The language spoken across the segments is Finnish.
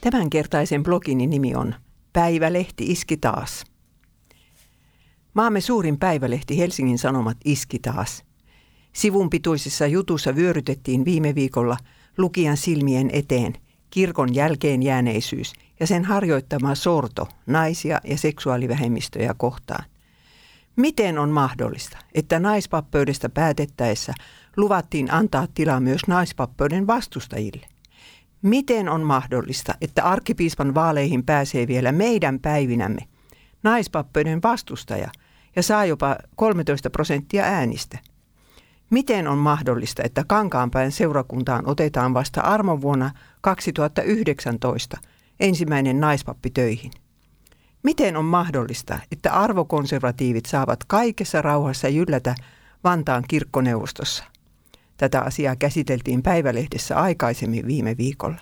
Tämänkertaisen blogini nimi on Päivälehti iski taas. Maamme suurin päivälehti Helsingin Sanomat iski taas. Sivun pituisessa jutussa vyörytettiin viime viikolla lukijan silmien eteen kirkon jälkeen jääneisyys ja sen harjoittama sorto naisia ja seksuaalivähemmistöjä kohtaan. Miten on mahdollista, että naispappeudesta päätettäessä luvattiin antaa tilaa myös naispappeuden vastustajille? Miten on mahdollista, että arkkipiispan vaaleihin pääsee vielä meidän päivinämme naispappeuden vastustaja ja saa jopa 13 prosenttia äänistä? Miten on mahdollista, että Kankaanpäin seurakuntaan otetaan vasta armovuonna 2019 ensimmäinen naispappi töihin? Miten on mahdollista, että arvokonservatiivit saavat kaikessa rauhassa jyllätä Vantaan kirkkoneuvostossa? Tätä asiaa käsiteltiin päivälehdessä aikaisemmin viime viikolla.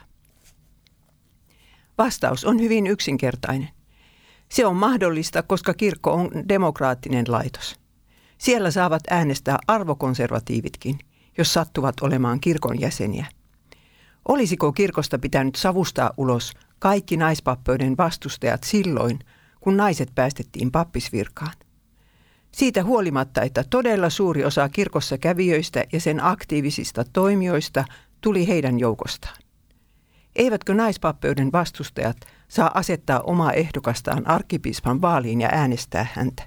Vastaus on hyvin yksinkertainen. Se on mahdollista, koska kirkko on demokraattinen laitos. Siellä saavat äänestää arvokonservatiivitkin, jos sattuvat olemaan kirkon jäseniä. Olisiko kirkosta pitänyt savustaa ulos kaikki naispappeuden vastustajat silloin, kun naiset päästettiin pappisvirkaan? Siitä huolimatta, että todella suuri osa kirkossa kävijöistä ja sen aktiivisista toimijoista tuli heidän joukostaan. Eivätkö naispappeuden vastustajat saa asettaa omaa ehdokastaan arkkipiispan vaaliin ja äänestää häntä?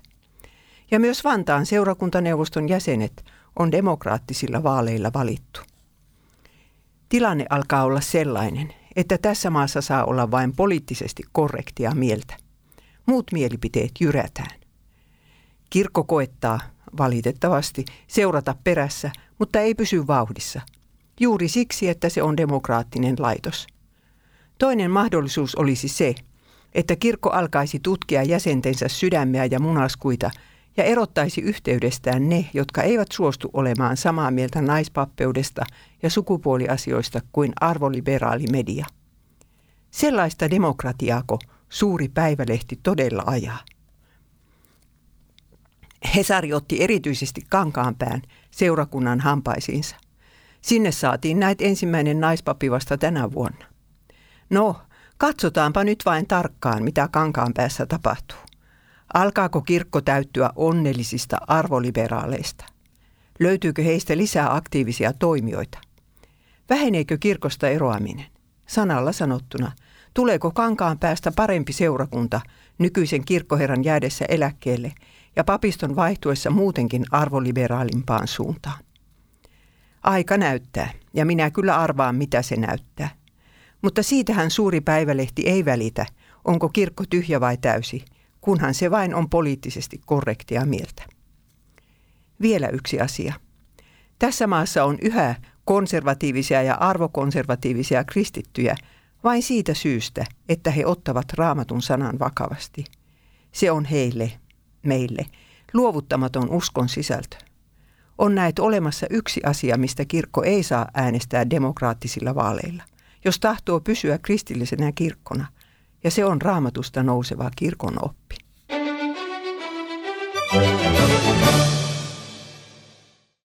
Ja myös Vantaan seurakuntaneuvoston jäsenet on demokraattisilla vaaleilla valittu. Tilanne alkaa olla sellainen, että tässä maassa saa olla vain poliittisesti korrektia mieltä. Muut mielipiteet jyrätään. Kirkko koettaa, valitettavasti, seurata perässä, mutta ei pysy vauhdissa. Juuri siksi, että se on demokraattinen laitos. Toinen mahdollisuus olisi se, että kirkko alkaisi tutkia jäsentensä sydämeä ja munaskuita ja erottaisi yhteydestään ne, jotka eivät suostu olemaan samaa mieltä naispappeudesta ja sukupuoliasioista kuin arvoliberaali media. Sellaista demokratiaako suuri päivälehti todella ajaa? Hesari otti erityisesti Kankaanpään seurakunnan hampaisiinsa. Sinne saatiin näitä ensimmäinen naispapi vasta tänä vuonna. No, katsotaanpa nyt vain tarkkaan, mitä Kankaanpäässä tapahtuu. Alkaako kirkko täyttyä onnellisista arvoliberaaleista? Löytyykö heistä lisää aktiivisia toimijoita? Väheneekö kirkosta eroaminen? Sanalla sanottuna, tuleeko kankaan päästä parempi seurakunta nykyisen kirkkoherran jäädessä eläkkeelle ja papiston vaihtuessa muutenkin arvoliberaalimpaan suuntaan? Aika näyttää, ja minä kyllä arvaan, mitä se näyttää. Mutta siitähän suuri päivälehti ei välitä, onko kirkko tyhjä vai täysi, kunhan se vain on poliittisesti korrektia mieltä. Vielä yksi asia. Tässä maassa on yhä konservatiivisia ja arvokonservatiivisia kristittyjä vain siitä syystä, että he ottavat raamatun sanan vakavasti. Se on heille, meille, luovuttamaton uskon sisältö. On näet olemassa yksi asia, mistä kirkko ei saa äänestää demokraattisilla vaaleilla, jos tahtoo pysyä kristillisenä kirkkona – ja se on raamatusta nouseva kirkon oppi.